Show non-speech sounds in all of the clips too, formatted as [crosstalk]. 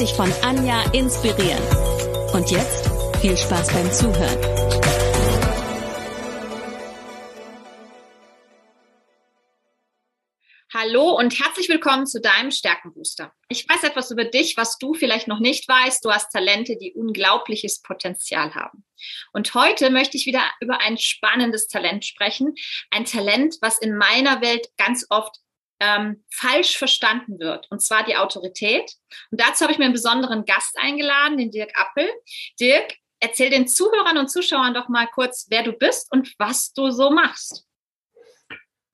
dich von Anja inspirieren. Und jetzt viel Spaß beim Zuhören. Hallo und herzlich willkommen zu deinem Stärkenbooster. Ich weiß etwas über dich, was du vielleicht noch nicht weißt. Du hast Talente, die unglaubliches Potenzial haben. Und heute möchte ich wieder über ein spannendes Talent sprechen. Ein Talent, was in meiner Welt ganz oft ähm, falsch verstanden wird, und zwar die Autorität. Und dazu habe ich mir einen besonderen Gast eingeladen, den Dirk Appel. Dirk, erzähl den Zuhörern und Zuschauern doch mal kurz, wer du bist und was du so machst.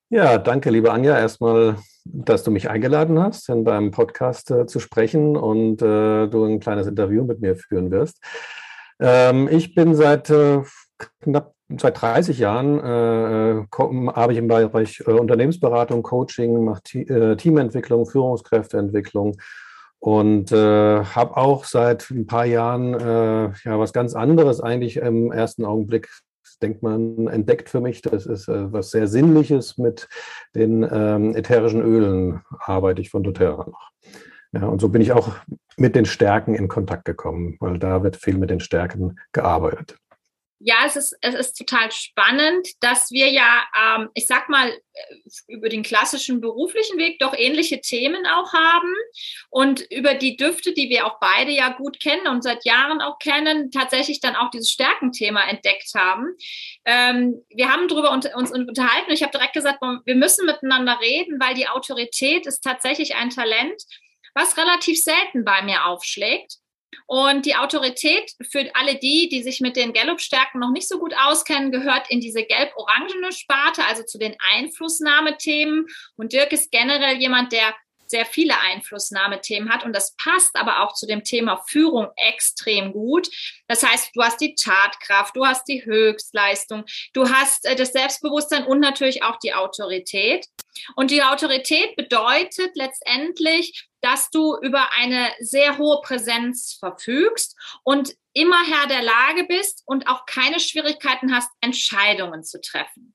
Ja, danke, liebe Anja, erstmal, dass du mich eingeladen hast, in deinem Podcast äh, zu sprechen und äh, du ein kleines Interview mit mir führen wirst. Ähm, ich bin seit äh, knapp seit 30 Jahren äh, arbeite ich im Bereich äh, Unternehmensberatung, Coaching, mache äh, Teamentwicklung, Führungskräfteentwicklung und äh, habe auch seit ein paar Jahren äh, ja was ganz anderes eigentlich im ersten Augenblick denkt man entdeckt für mich. Das ist äh, was sehr Sinnliches mit den ähm, ätherischen Ölen arbeite ich von doTERRA noch. Ja, und so bin ich auch mit den Stärken in Kontakt gekommen, weil da wird viel mit den Stärken gearbeitet. Ja, es ist, es ist total spannend, dass wir ja, ähm, ich sag mal, äh, über den klassischen beruflichen Weg doch ähnliche Themen auch haben und über die Düfte, die wir auch beide ja gut kennen und seit Jahren auch kennen, tatsächlich dann auch dieses Stärkenthema entdeckt haben. Ähm, wir haben darüber uns unterhalten und ich habe direkt gesagt, wir müssen miteinander reden, weil die Autorität ist tatsächlich ein Talent, was relativ selten bei mir aufschlägt. Und die Autorität für alle die, die sich mit den Gallup-Stärken noch nicht so gut auskennen, gehört in diese gelb-orangene Sparte, also zu den Einflussnahmethemen. Und Dirk ist generell jemand, der sehr viele Einflussnahmethemen hat und das passt aber auch zu dem Thema Führung extrem gut. Das heißt, du hast die Tatkraft, du hast die Höchstleistung, du hast äh, das Selbstbewusstsein und natürlich auch die Autorität. Und die Autorität bedeutet letztendlich, dass du über eine sehr hohe Präsenz verfügst und immer Herr der Lage bist und auch keine Schwierigkeiten hast, Entscheidungen zu treffen.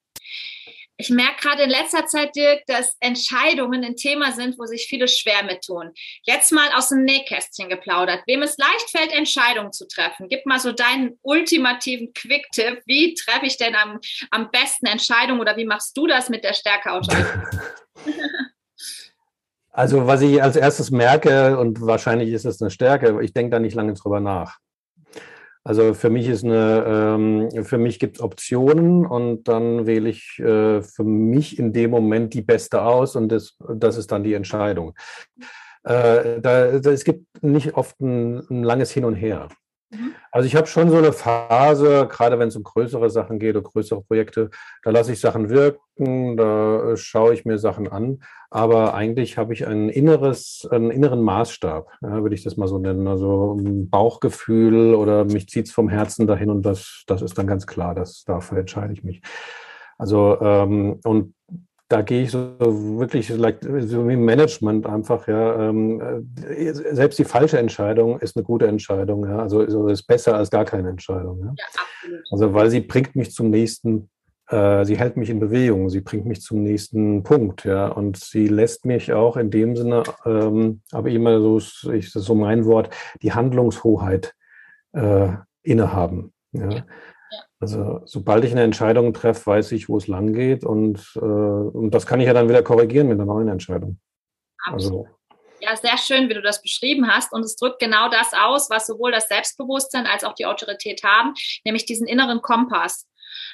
Ich merke gerade in letzter Zeit, Dirk, dass Entscheidungen ein Thema sind, wo sich viele schwer mit tun. Jetzt mal aus dem Nähkästchen geplaudert. Wem es leicht fällt, Entscheidungen zu treffen, gib mal so deinen ultimativen Quick-Tipp. Wie treffe ich denn am, am besten Entscheidungen oder wie machst du das mit der Stärkeautorität? [laughs] Also was ich als erstes merke, und wahrscheinlich ist es eine Stärke, ich denke da nicht lange drüber nach. Also für mich ist eine, ähm, für mich gibt es Optionen und dann wähle ich äh, für mich in dem Moment die beste aus und das, das ist dann die Entscheidung. Äh, da, da, es gibt nicht oft ein, ein langes Hin und Her. Mhm. Also ich habe schon so eine Phase, gerade wenn es um größere Sachen geht oder größere Projekte, da lasse ich Sachen wirken, da äh, schaue ich mir Sachen an. Aber eigentlich habe ich ein inneres, einen inneren Maßstab, ja, würde ich das mal so nennen. Also ein Bauchgefühl oder mich zieht es vom Herzen dahin und das, das ist dann ganz klar, dass dafür entscheide ich mich. Also ähm, und da gehe ich so wirklich so wie Management einfach, ja. Ähm, äh, selbst die falsche Entscheidung ist eine gute Entscheidung, ja. Also, also ist besser als gar keine Entscheidung. Ja? ja. Also weil sie bringt mich zum nächsten, äh, sie hält mich in Bewegung, sie bringt mich zum nächsten Punkt, ja. Und sie lässt mich auch in dem Sinne, ähm, aber immer so, ich, das ist so mein Wort, die Handlungshoheit äh, innehaben. Ja. ja. Also sobald ich eine Entscheidung treffe, weiß ich, wo es lang geht und, äh, und das kann ich ja dann wieder korrigieren mit einer neuen Entscheidung. Absolut. Also, ja, sehr schön, wie du das beschrieben hast. Und es drückt genau das aus, was sowohl das Selbstbewusstsein als auch die Autorität haben, nämlich diesen inneren Kompass.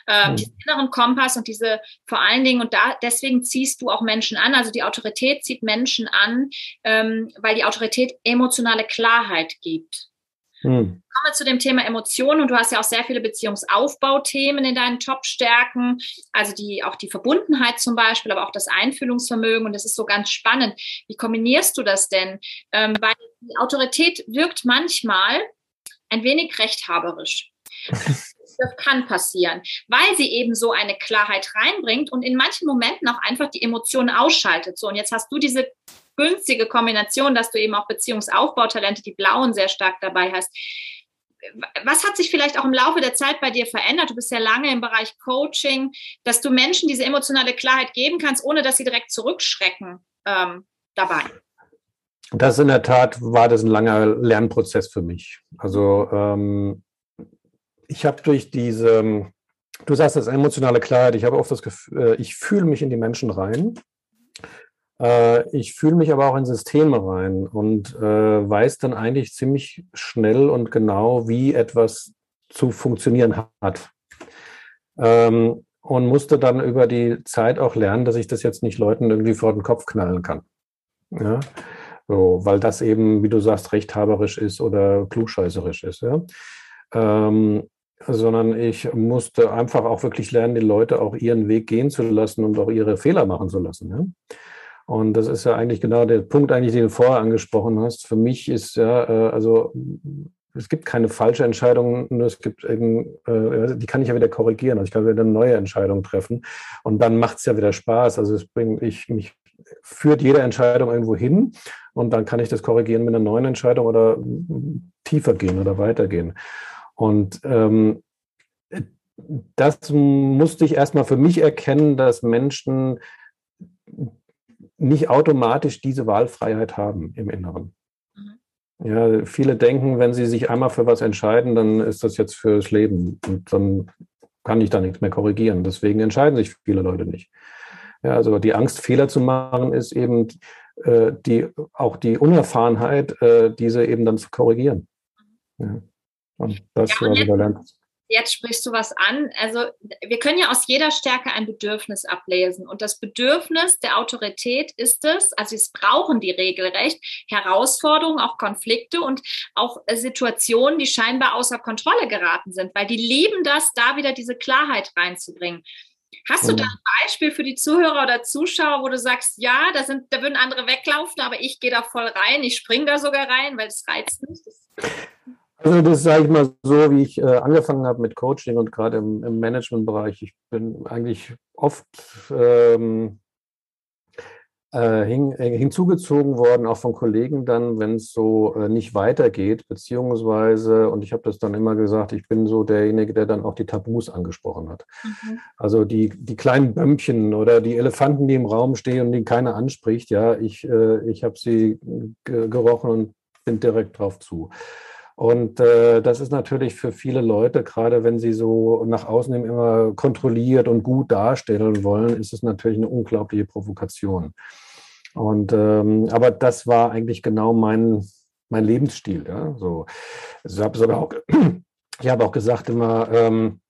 Ähm, hm. Diesen inneren Kompass und diese vor allen Dingen, und da deswegen ziehst du auch Menschen an. Also die Autorität zieht Menschen an, ähm, weil die Autorität emotionale Klarheit gibt. Hm. Kommen wir zu dem Thema Emotionen und du hast ja auch sehr viele Beziehungsaufbauthemen in deinen Top-Stärken, also die, auch die Verbundenheit zum Beispiel, aber auch das Einfühlungsvermögen und das ist so ganz spannend. Wie kombinierst du das denn? Ähm, weil die Autorität wirkt manchmal ein wenig rechthaberisch. [laughs] Das kann passieren, weil sie eben so eine Klarheit reinbringt und in manchen Momenten auch einfach die Emotionen ausschaltet. So, und jetzt hast du diese günstige Kombination, dass du eben auch Beziehungsaufbautalente, die blauen, sehr stark dabei hast. Was hat sich vielleicht auch im Laufe der Zeit bei dir verändert? Du bist ja lange im Bereich Coaching, dass du Menschen diese emotionale Klarheit geben kannst, ohne dass sie direkt zurückschrecken ähm, dabei. Das in der Tat war das ein langer Lernprozess für mich. Also ähm, ich habe durch diese, du sagst das emotionale Klarheit, ich habe oft das Gefühl, äh, ich fühle mich in die Menschen rein. Äh, ich fühle mich aber auch in Systeme rein und äh, weiß dann eigentlich ziemlich schnell und genau, wie etwas zu funktionieren hat. Ähm, und musste dann über die Zeit auch lernen, dass ich das jetzt nicht Leuten irgendwie vor den Kopf knallen kann. Ja? So, weil das eben, wie du sagst, rechthaberisch ist oder klugscheißerisch ist. Ja? Ähm, sondern ich musste einfach auch wirklich lernen, die Leute auch ihren Weg gehen zu lassen und auch ihre Fehler machen zu lassen. Ja? Und das ist ja eigentlich genau der Punkt, eigentlich, den du vorher angesprochen hast. Für mich ist ja, äh, also es gibt keine falsche Entscheidung, nur es gibt eben, äh, die kann ich ja wieder korrigieren. Also ich kann wieder eine neue Entscheidung treffen. Und dann macht es ja wieder Spaß. Also es bringt ich mich führt jede Entscheidung irgendwo hin und dann kann ich das korrigieren mit einer neuen Entscheidung oder tiefer gehen oder weitergehen. Und ähm, das musste ich erstmal für mich erkennen, dass Menschen nicht automatisch diese Wahlfreiheit haben im Inneren. Mhm. Ja, viele denken, wenn sie sich einmal für was entscheiden, dann ist das jetzt fürs Leben und dann kann ich da nichts mehr korrigieren. Deswegen entscheiden sich viele Leute nicht. Ja, also die Angst, Fehler zu machen, ist eben äh, die, auch die Unerfahrenheit, äh, diese eben dann zu korrigieren. Ja. Und das ja, wieder lernt. Jetzt sprichst du was an. Also wir können ja aus jeder Stärke ein Bedürfnis ablesen. Und das Bedürfnis der Autorität ist es, also es brauchen die regelrecht Herausforderungen, auch Konflikte und auch Situationen, die scheinbar außer Kontrolle geraten sind, weil die lieben das, da wieder diese Klarheit reinzubringen. Hast du da ein Beispiel für die Zuhörer oder Zuschauer, wo du sagst, ja, da, sind, da würden andere weglaufen, aber ich gehe da voll rein, ich springe da sogar rein, weil es reizt mich? Also das sage ich mal so, wie ich äh, angefangen habe mit Coaching und gerade im, im Managementbereich. Ich bin eigentlich oft ähm, äh, hin, äh, hinzugezogen worden, auch von Kollegen dann, wenn es so äh, nicht weitergeht, beziehungsweise, und ich habe das dann immer gesagt, ich bin so derjenige, der dann auch die Tabus angesprochen hat. Mhm. Also die, die kleinen Bömmchen oder die Elefanten, die im Raum stehen und die keiner anspricht, ja, ich, äh, ich habe sie gerochen und bin direkt drauf zu. Und äh, das ist natürlich für viele Leute, gerade wenn sie so nach außen immer kontrolliert und gut darstellen wollen, ist es natürlich eine unglaubliche Provokation. Und ähm, aber das war eigentlich genau mein, mein Lebensstil. Ja? So, also ich habe auch, [clears throat] ich habe auch gesagt immer, ähm, äh,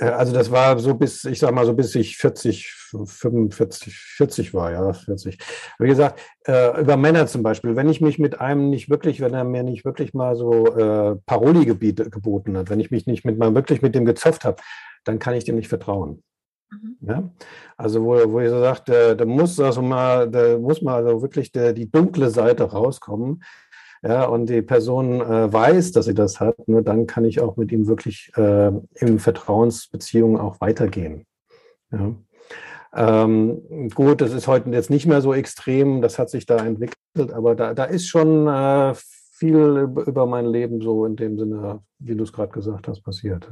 also das war so bis, ich sag mal so bis ich 40, 45, 40 war, ja, 40. Wie gesagt, äh, über Männer zum Beispiel, wenn ich mich mit einem nicht wirklich, wenn er mir nicht wirklich mal so äh, Paroli geboten hat, wenn ich mich nicht mit mal wirklich mit dem gezofft habe, dann kann ich dem nicht vertrauen. Mhm. Ja? Also wo, wo ich so sage, da muss also mal, da muss mal also wirklich der, die dunkle Seite rauskommen, ja, und die Person äh, weiß, dass sie das hat, nur dann kann ich auch mit ihm wirklich äh, in Vertrauensbeziehungen auch weitergehen. Ja. Ähm, gut, das ist heute jetzt nicht mehr so extrem, das hat sich da entwickelt, aber da, da ist schon äh, viel über mein Leben so in dem Sinne, wie du es gerade gesagt hast, passiert.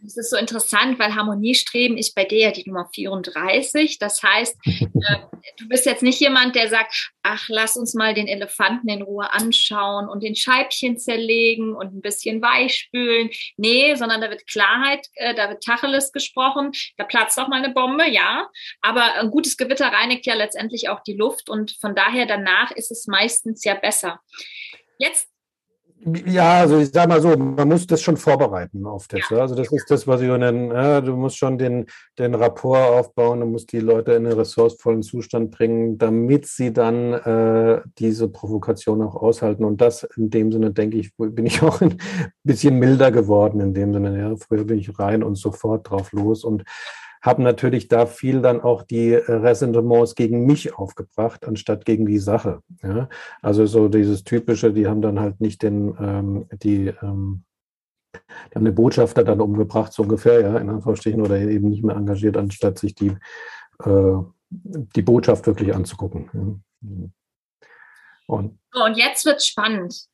Das ist so interessant, weil Harmoniestreben ist bei dir ja die Nummer 34. Das heißt, [laughs] äh, du bist jetzt nicht jemand, der sagt, ach, lass uns mal den Elefanten in Ruhe anschauen und den Scheibchen zerlegen und ein bisschen weichspülen. Nee, sondern da wird Klarheit, äh, da wird Tacheles gesprochen. Da platzt auch mal eine Bombe, ja. Aber ein gutes Gewitter reinigt ja letztendlich auch die Luft und von daher danach ist es meistens ja besser. Jetzt Ja, also ich sage mal so, man muss das schon vorbereiten auf das. Ja. Also das ist das, was ich nenne. Ja, du musst schon den, den Rapport aufbauen, du musst die Leute in einen ressourcevollen Zustand bringen, damit sie dann äh, diese Provokation auch aushalten. Und das in dem Sinne, denke ich, bin ich [laughs] auch ein bisschen milder geworden in dem Sinne. Ja, früher bin ich rein und sofort drauf los und habe natürlich da viel dann auch die äh, Ressentiments gegen mich aufgebracht, anstatt gegen die Sache. Ja? Also so dieses typische, die haben dann halt nicht den, ähm, die, ähm, die haben den Botschafter dann umgebracht, so ungefähr, ja, in Anführungsstrichen, oder eben nicht mehr engagiert, anstatt sich die, äh, die Botschaft wirklich anzugucken. Ja? Und, und jetzt wird spannend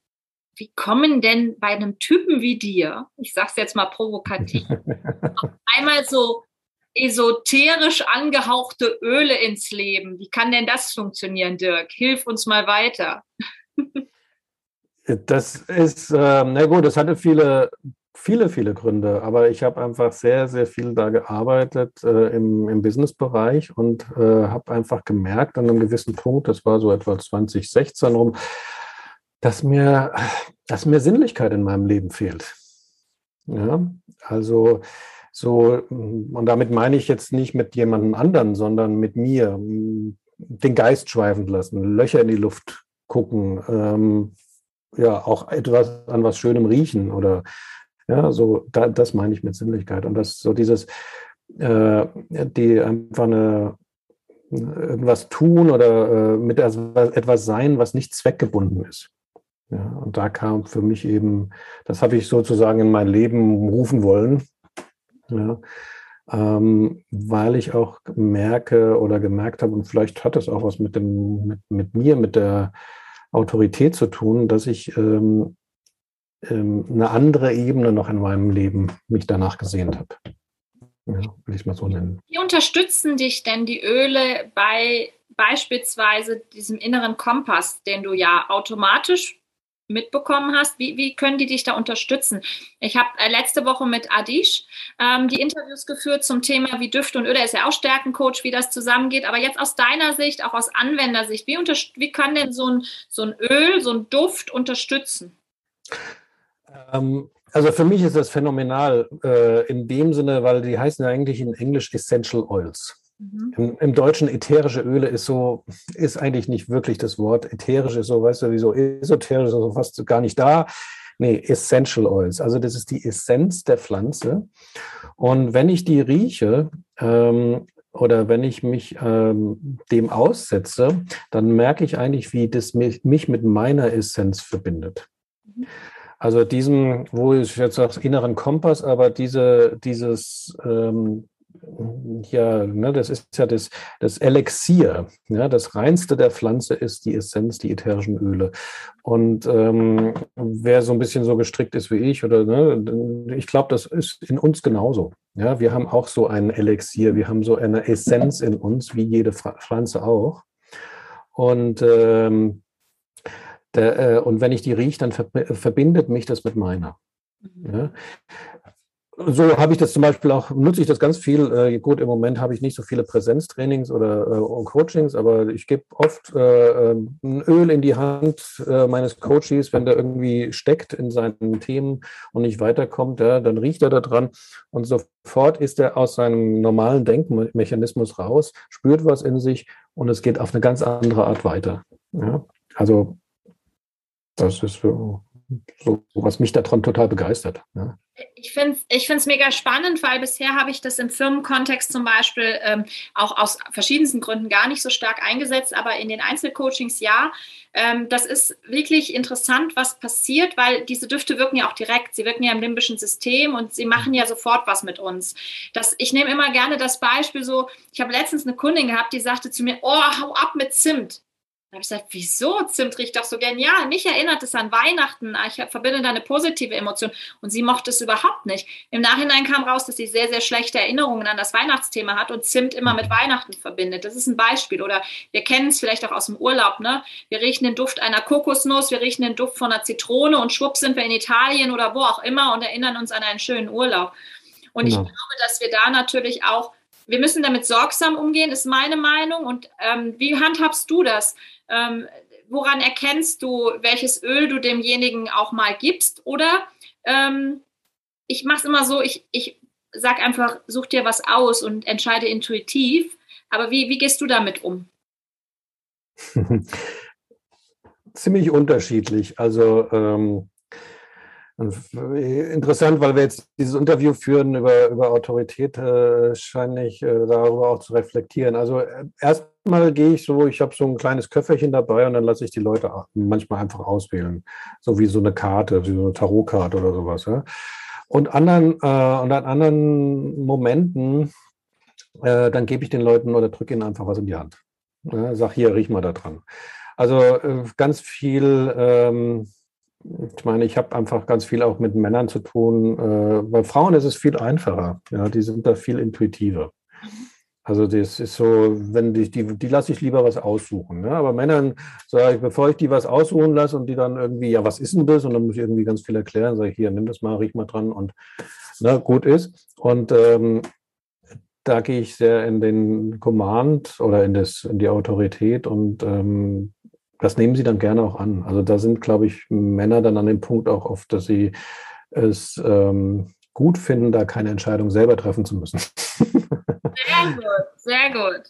wie kommen denn bei einem Typen wie dir, ich sag's jetzt mal provokativ, [laughs] einmal so esoterisch angehauchte Öle ins Leben. Wie kann denn das funktionieren, Dirk? Hilf uns mal weiter. Das ist, äh, na gut, das hatte viele, viele, viele Gründe, aber ich habe einfach sehr, sehr viel da gearbeitet äh, im, im Businessbereich und äh, habe einfach gemerkt an einem gewissen Punkt, das war so etwa 2016 rum, dass mir, dass mir Sinnlichkeit in meinem Leben fehlt. Ja, also so, und damit meine ich jetzt nicht mit jemandem anderen, sondern mit mir. Den Geist schweifen lassen, Löcher in die Luft gucken, ähm, ja, auch etwas an was Schönem riechen oder ja, so, da, das meine ich mit Sinnlichkeit. Und das so dieses, äh, die einfach eine, irgendwas tun oder äh, mit etwas sein, was nicht zweckgebunden ist. Ja, und da kam für mich eben, das habe ich sozusagen in mein Leben rufen wollen. Ja, ähm, weil ich auch merke oder gemerkt habe, und vielleicht hat es auch was mit, dem, mit, mit mir, mit der Autorität zu tun, dass ich ähm, ähm, eine andere Ebene noch in meinem Leben mich danach gesehnt habe. Ja, will ich mal so nennen. Wie unterstützen dich denn die Öle bei beispielsweise diesem inneren Kompass, den du ja automatisch mitbekommen hast. Wie, wie können die dich da unterstützen? Ich habe äh, letzte Woche mit Adish ähm, die Interviews geführt zum Thema, wie Düfte und Öle, ist ja auch Stärkencoach, wie das zusammengeht. Aber jetzt aus deiner Sicht, auch aus Anwendersicht, wie, wie kann denn so ein, so ein Öl, so ein Duft unterstützen? Ähm, also für mich ist das phänomenal äh, in dem Sinne, weil die heißen ja eigentlich in Englisch Essential Oils. Mhm. Im, Im, Deutschen ätherische Öle ist so, ist eigentlich nicht wirklich das Wort. Ätherisch ist so, weißt du, wie so esoterisch, so fast gar nicht da. Nee, Essential Oils. Also das ist die Essenz der Pflanze. Und wenn ich die rieche, ähm, oder wenn ich mich ähm, dem aussetze, dann merke ich eigentlich, wie das mich, mich mit meiner Essenz verbindet. Mhm. Also diesem, wo ich jetzt sage, inneren Kompass, aber diese, dieses ähm, ja, ne, das ist ja das, das Elixier. Ja, das reinste der Pflanze ist die Essenz, die ätherischen Öle. Und ähm, wer so ein bisschen so gestrickt ist wie ich, oder ne, ich glaube, das ist in uns genauso. Ja, wir haben auch so ein Elixier, wir haben so eine Essenz in uns, wie jede Pflanze auch. Und ähm, der, äh, und wenn ich die rieche, dann verbindet mich das mit meiner. Ja? So habe ich das zum Beispiel auch, nutze ich das ganz viel. Äh, gut, im Moment habe ich nicht so viele Präsenztrainings oder äh, Coachings, aber ich gebe oft äh, ähm, ein Öl in die Hand äh, meines Coaches, wenn der irgendwie steckt in seinen Themen und nicht weiterkommt, ja, dann riecht er da dran und sofort ist er aus seinem normalen Denkmechanismus raus, spürt was in sich und es geht auf eine ganz andere Art weiter. Ja. Also das ist so, was mich daran total begeistert. Ja. Ich finde es ich mega spannend, weil bisher habe ich das im Firmenkontext zum Beispiel ähm, auch aus verschiedensten Gründen gar nicht so stark eingesetzt, aber in den Einzelcoachings ja. Ähm, das ist wirklich interessant, was passiert, weil diese Düfte wirken ja auch direkt. Sie wirken ja im limbischen System und sie machen ja sofort was mit uns. Das, ich nehme immer gerne das Beispiel so, ich habe letztens eine Kundin gehabt, die sagte zu mir, oh, hau ab mit Zimt. Habe ich gesagt, wieso? Zimt riecht doch so genial. Mich erinnert es an Weihnachten. Ich verbinde da eine positive Emotion. Und sie mochte es überhaupt nicht. Im Nachhinein kam raus, dass sie sehr, sehr schlechte Erinnerungen an das Weihnachtsthema hat und Zimt immer mit Weihnachten verbindet. Das ist ein Beispiel. Oder wir kennen es vielleicht auch aus dem Urlaub. Ne? Wir riechen den Duft einer Kokosnuss, wir riechen den Duft von einer Zitrone und schwupp sind wir in Italien oder wo auch immer und erinnern uns an einen schönen Urlaub. Und genau. ich glaube, dass wir da natürlich auch wir müssen damit sorgsam umgehen, ist meine Meinung. Und ähm, wie handhabst du das? Ähm, woran erkennst du, welches Öl du demjenigen auch mal gibst? Oder ähm, ich mache es immer so, ich, ich sag einfach, such dir was aus und entscheide intuitiv. Aber wie, wie gehst du damit um? [laughs] Ziemlich unterschiedlich. Also ähm, interessant, weil wir jetzt dieses Interview führen über, über Autorität, äh, scheine ich äh, darüber auch zu reflektieren. Also äh, erstmal gehe ich so, ich habe so ein kleines Köfferchen dabei und dann lasse ich die Leute manchmal einfach auswählen. So wie so eine Karte, wie so eine Tarotkarte oder sowas. Ja? Und, anderen, äh, und an anderen Momenten, äh, dann gebe ich den Leuten oder drücke ihnen einfach was in die Hand. Ja, sag hier, riech mal da dran. Also äh, ganz viel, ähm, ich meine, ich habe einfach ganz viel auch mit Männern zu tun. Äh, bei Frauen ist es viel einfacher. Ja, die sind da viel intuitiver. Also das ist so, wenn die, die, die lasse ich lieber was aussuchen. Ne? Aber Männern sage ich, bevor ich die was aussuchen lasse und die dann irgendwie, ja, was ist denn das? Und dann muss ich irgendwie ganz viel erklären, sage ich, hier, nimm das mal, riech mal dran und na, gut ist. Und ähm, da gehe ich sehr in den Command oder in, das, in die Autorität und ähm, das nehmen sie dann gerne auch an. Also da sind, glaube ich, Männer dann an dem Punkt auch oft, dass sie es ähm, gut finden, da keine Entscheidung selber treffen zu müssen. Sehr gut, sehr gut.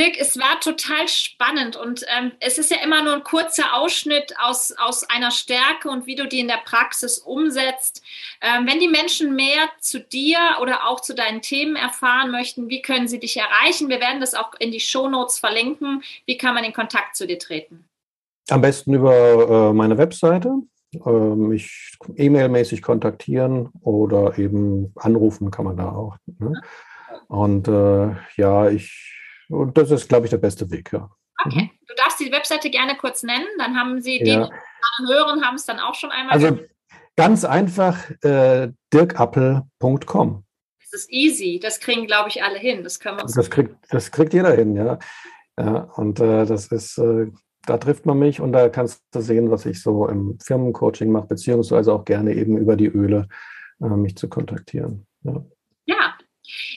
Dirk, es war total spannend und ähm, es ist ja immer nur ein kurzer Ausschnitt aus, aus einer Stärke und wie du die in der Praxis umsetzt. Ähm, wenn die Menschen mehr zu dir oder auch zu deinen Themen erfahren möchten, wie können sie dich erreichen? Wir werden das auch in die Shownotes verlinken. Wie kann man in Kontakt zu dir treten? Am besten über äh, meine Webseite äh, mich e-mail-mäßig kontaktieren oder eben anrufen kann man da auch. Ne? Und äh, ja, ich, und das ist, glaube ich, der beste Weg, ja. Okay, mhm. du darfst die Webseite gerne kurz nennen, dann haben sie, die ja. hören, haben es dann auch schon einmal. Also ganz einfach äh, dirkappel.com. Das ist easy, das kriegen, glaube ich, alle hin. Das können wir uns. Das kriegt, das kriegt jeder hin, ja. ja und äh, das ist, äh, da trifft man mich und da kannst du sehen, was ich so im Firmencoaching mache, beziehungsweise auch gerne eben über die Öle äh, mich zu kontaktieren. Ja. ja.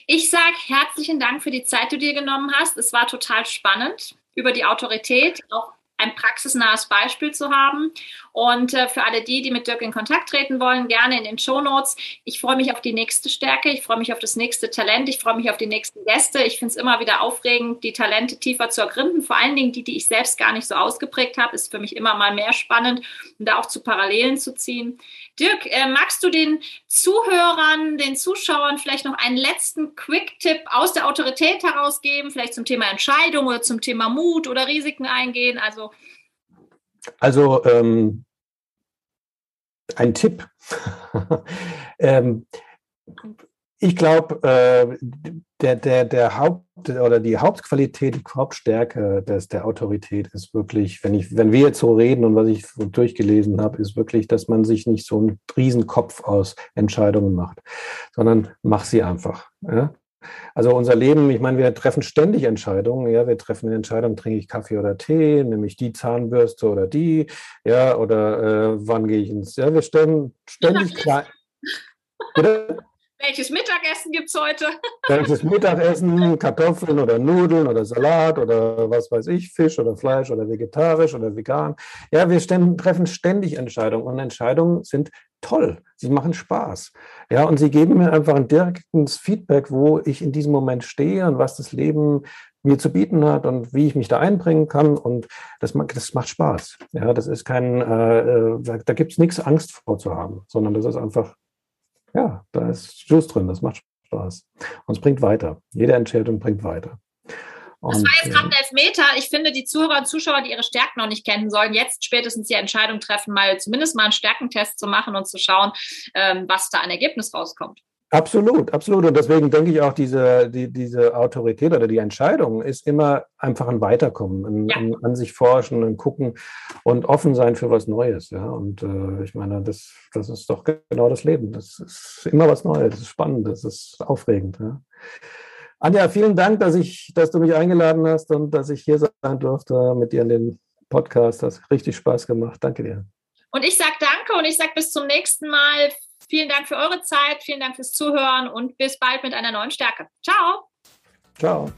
Ich sage herzlichen Dank für die Zeit, die du dir genommen hast. Es war total spannend über die Autorität, auch ein praxisnahes Beispiel zu haben. Und äh, für alle die, die mit Dirk in Kontakt treten wollen, gerne in den Show Notes. Ich freue mich auf die nächste Stärke, ich freue mich auf das nächste Talent, ich freue mich auf die nächsten Gäste. Ich finde es immer wieder aufregend, die Talente tiefer zu ergründen. Vor allen Dingen die, die ich selbst gar nicht so ausgeprägt habe, ist für mich immer mal mehr spannend, um da auch zu Parallelen zu ziehen. Dirk, äh, magst du den Zuhörern, den Zuschauern vielleicht noch einen letzten Quick-Tipp aus der Autorität herausgeben, vielleicht zum Thema Entscheidung oder zum Thema Mut oder Risiken eingehen? Also also ähm, ein Tipp. [laughs] ähm, ich glaube, äh, der, der, der Haupt oder die Hauptqualität, die Hauptstärke des, der Autorität ist wirklich, wenn ich, wenn wir jetzt so reden und was ich durchgelesen habe, ist wirklich, dass man sich nicht so einen Riesenkopf aus Entscheidungen macht, sondern mach sie einfach. Ja? Also unser Leben, ich meine, wir treffen ständig Entscheidungen. Ja, wir treffen eine Entscheidung, trinke ich Kaffee oder Tee, nehme ich die Zahnbürste oder die, ja, oder äh, wann gehe ich ins, ja, wir stellen ständig klein. Welches Mittagessen gibt es heute? [laughs] Welches Mittagessen, Kartoffeln oder Nudeln oder Salat oder was weiß ich, Fisch oder Fleisch oder vegetarisch oder vegan. Ja, wir treffen ständig Entscheidungen und Entscheidungen sind toll. Sie machen Spaß. Ja, und sie geben mir einfach ein direktes Feedback, wo ich in diesem Moment stehe und was das Leben mir zu bieten hat und wie ich mich da einbringen kann. Und das, das macht Spaß. Ja, das ist kein, äh, äh da gibt es nichts Angst vor zu haben, sondern das ist einfach ja, da ist Juice drin, das macht Spaß. Und es bringt weiter. Jede Entscheidung bringt weiter. Und, das war jetzt gerade ein Elfmeter. Ich finde, die Zuhörer und Zuschauer, die ihre Stärken noch nicht kennen, sollen jetzt spätestens die Entscheidung treffen, mal zumindest mal einen Stärkentest zu machen und zu schauen, ähm, was da ein Ergebnis rauskommt. Absolut, absolut. Und deswegen denke ich auch, diese, die, diese Autorität oder die Entscheidung ist immer einfach ein Weiterkommen, ein, ja. ein an sich forschen, ein Gucken und offen sein für was Neues. Ja. Und äh, ich meine, das, das ist doch genau das Leben. Das ist immer was Neues, das ist spannend, das ist aufregend. Ja. Anja, vielen Dank, dass ich, dass du mich eingeladen hast und dass ich hier sein durfte mit dir in den Podcast. Das hat richtig Spaß gemacht. Danke dir. Und ich sage danke und ich sage bis zum nächsten Mal. Vielen Dank für eure Zeit, vielen Dank fürs Zuhören und bis bald mit einer neuen Stärke. Ciao. Ciao.